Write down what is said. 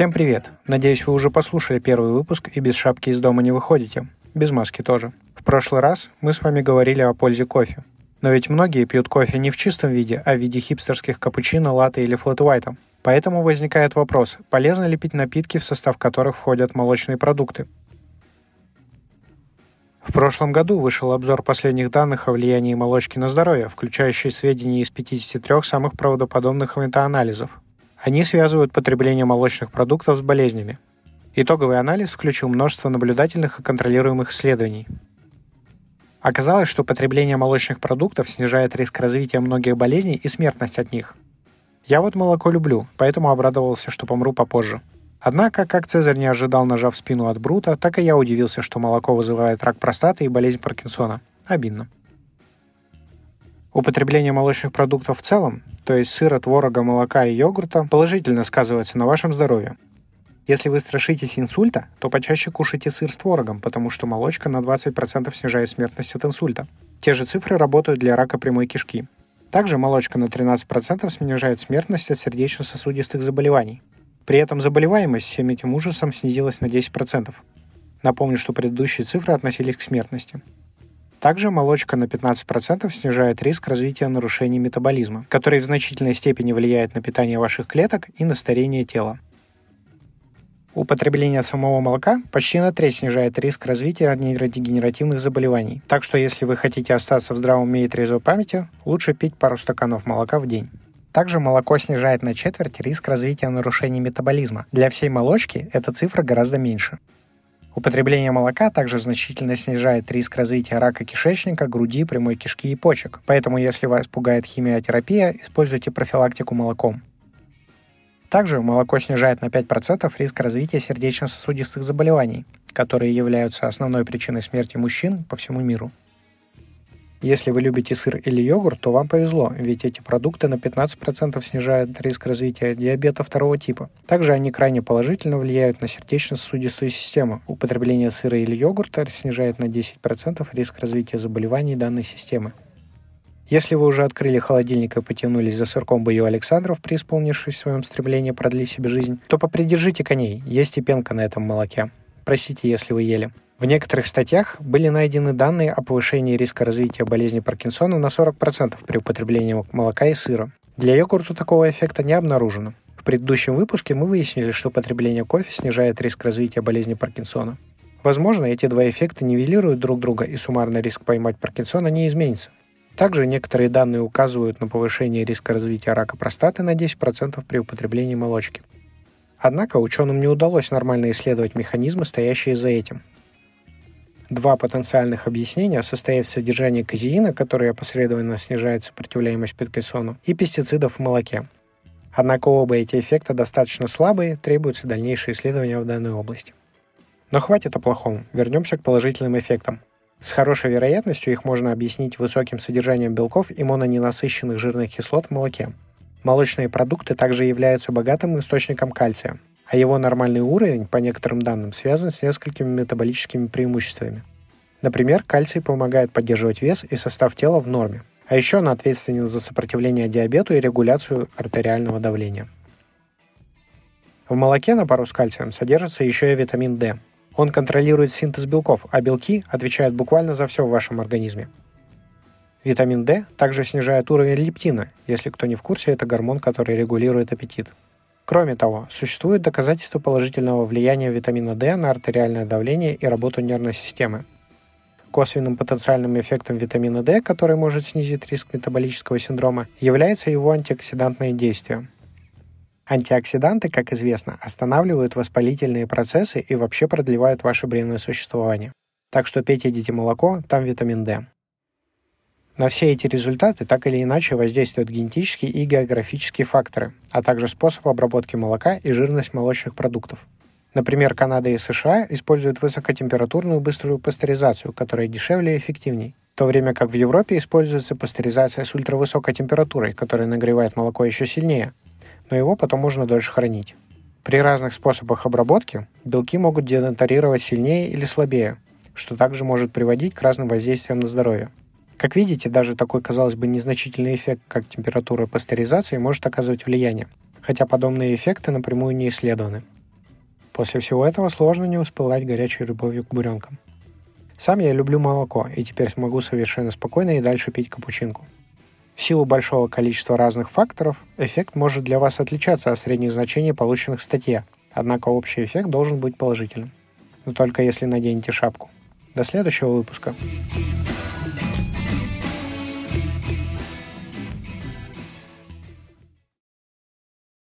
Всем привет! Надеюсь, вы уже послушали первый выпуск и без шапки из дома не выходите. Без маски тоже. В прошлый раз мы с вами говорили о пользе кофе. Но ведь многие пьют кофе не в чистом виде, а в виде хипстерских капучино, латте или флэт-уайта. Поэтому возникает вопрос, полезно ли пить напитки, в состав которых входят молочные продукты? В прошлом году вышел обзор последних данных о влиянии молочки на здоровье, включающий сведения из 53 самых правдоподобных метаанализов. Они связывают потребление молочных продуктов с болезнями. Итоговый анализ включил множество наблюдательных и контролируемых исследований. Оказалось, что потребление молочных продуктов снижает риск развития многих болезней и смертность от них. Я вот молоко люблю, поэтому обрадовался, что помру попозже. Однако, как Цезарь не ожидал, нажав спину от Брута, так и я удивился, что молоко вызывает рак простаты и болезнь Паркинсона. Обидно. Употребление молочных продуктов в целом, то есть сыра, творога, молока и йогурта, положительно сказывается на вашем здоровье. Если вы страшитесь инсульта, то почаще кушайте сыр с творогом, потому что молочка на 20% снижает смертность от инсульта. Те же цифры работают для рака прямой кишки. Также молочка на 13% снижает смертность от сердечно-сосудистых заболеваний. При этом заболеваемость всем этим ужасом снизилась на 10%. Напомню, что предыдущие цифры относились к смертности. Также молочка на 15% снижает риск развития нарушений метаболизма, который в значительной степени влияет на питание ваших клеток и на старение тела. Употребление самого молока почти на треть снижает риск развития нейродегенеративных заболеваний. Так что если вы хотите остаться в здравом уме и трезвой памяти, лучше пить пару стаканов молока в день. Также молоко снижает на четверть риск развития нарушений метаболизма. Для всей молочки эта цифра гораздо меньше. Употребление молока также значительно снижает риск развития рака кишечника, груди, прямой кишки и почек. Поэтому, если вас пугает химиотерапия, используйте профилактику молоком. Также молоко снижает на 5% риск развития сердечно-сосудистых заболеваний, которые являются основной причиной смерти мужчин по всему миру. Если вы любите сыр или йогурт, то вам повезло, ведь эти продукты на 15% снижают риск развития диабета второго типа. Также они крайне положительно влияют на сердечно-сосудистую систему. Употребление сыра или йогурта снижает на 10% риск развития заболеваний данной системы. Если вы уже открыли холодильник и потянулись за сырком Бою Александров, преисполнившись в своем стремлении продлить себе жизнь, то попридержите коней, есть и пенка на этом молоке. Простите, если вы ели. В некоторых статьях были найдены данные о повышении риска развития болезни Паркинсона на 40% при употреблении молока и сыра. Для йогурта такого эффекта не обнаружено. В предыдущем выпуске мы выяснили, что потребление кофе снижает риск развития болезни Паркинсона. Возможно, эти два эффекта нивелируют друг друга, и суммарный риск поймать Паркинсона не изменится. Также некоторые данные указывают на повышение риска развития рака простаты на 10% при употреблении молочки. Однако ученым не удалось нормально исследовать механизмы, стоящие за этим. Два потенциальных объяснения состоят в содержании казеина, который опосредованно снижает сопротивляемость Паркинсону, и пестицидов в молоке. Однако оба эти эффекта достаточно слабые, требуются дальнейшие исследования в данной области. Но хватит о плохом, вернемся к положительным эффектам. С хорошей вероятностью их можно объяснить высоким содержанием белков и мононенасыщенных жирных кислот в молоке. Молочные продукты также являются богатым источником кальция, а его нормальный уровень, по некоторым данным, связан с несколькими метаболическими преимуществами. Например, кальций помогает поддерживать вес и состав тела в норме, а еще он ответственен за сопротивление диабету и регуляцию артериального давления. В молоке на пару с кальцием содержится еще и витамин D. Он контролирует синтез белков, а белки отвечают буквально за все в вашем организме. Витамин D также снижает уровень лептина. Если кто не в курсе, это гормон, который регулирует аппетит. Кроме того, существует доказательства положительного влияния витамина D на артериальное давление и работу нервной системы. Косвенным потенциальным эффектом витамина D, который может снизить риск метаболического синдрома, является его антиоксидантное действие. Антиоксиданты, как известно, останавливают воспалительные процессы и вообще продлевают ваше бренное существование. Так что пейте дети молоко, там витамин D. На все эти результаты так или иначе воздействуют генетические и географические факторы, а также способ обработки молока и жирность молочных продуктов. Например, Канада и США используют высокотемпературную быструю пастеризацию, которая дешевле и эффективней, в то время как в Европе используется пастеризация с ультравысокой температурой, которая нагревает молоко еще сильнее, но его потом можно дольше хранить. При разных способах обработки белки могут денатурировать сильнее или слабее, что также может приводить к разным воздействиям на здоровье. Как видите, даже такой, казалось бы, незначительный эффект, как температура пастеризации, может оказывать влияние, хотя подобные эффекты напрямую не исследованы. После всего этого сложно не воспылать горячей любовью к буренкам. Сам я люблю молоко, и теперь смогу совершенно спокойно и дальше пить капучинку. В силу большого количества разных факторов, эффект может для вас отличаться от средних значений, полученных в статье, однако общий эффект должен быть положительным. Но только если наденете шапку. До следующего выпуска.